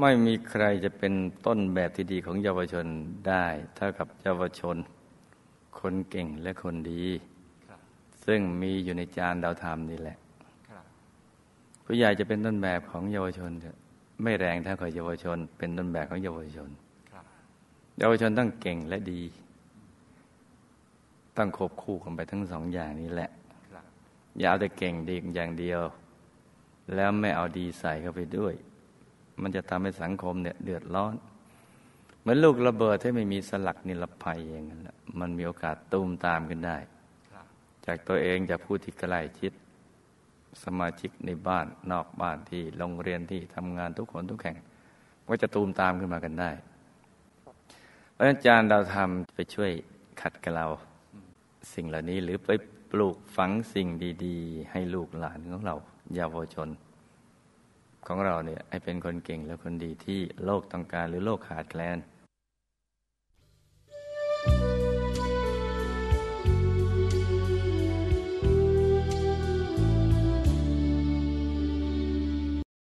ไม่มีใครจะเป็นต้นแบบที่ดีของเยาวชนได้ เท่ากับเยาวชน คนเก่งและคนดี ซึ่งมีอยู่ในจานดาวธรรมนี่แหละผู้ใหญ่จะเป็นต้นแบบของเยาวชนไม่แรงเท่ากับเยาวชน เป็นต้นแบบของเยาวชนเยาวชนต้องเก่งและดี ต้องควบคู่กันไปทั้งสองอย่างนี้แหละอย่าเอาแต่เก่งดีอย่างเดียว แล้วไม่เอาดีใส่เข้าไปด้วย มันจะทำให้สังคมเนี่ยเดือดร้อน เหมือนลูกระเบิดที่ไม่มีสลักนิรภัยอย่างนั้นแหละมันมีโอกาสตูมตามขึ้นได้ จากตัวเองจากผู้ที่ใกล้ชิด สมาชิกในบ้านนอกบ้านที่โรงเรียนที่ทำงานทุกคนทุกแห่ง ก็จะตูมตามขึ้นมากันได้เพราะอาจารย์เราทำไปช่วยขัดกับเรา สิ่งเหล่านี้หรือไปปลูกฝังสิ่งดี ๆ ให้ลูกหลานของเราเยาวชน ของเราเนี่ยให้เป็นคนเก่งและคนดีที่โลกต้องการหรือโลกขาดแคลน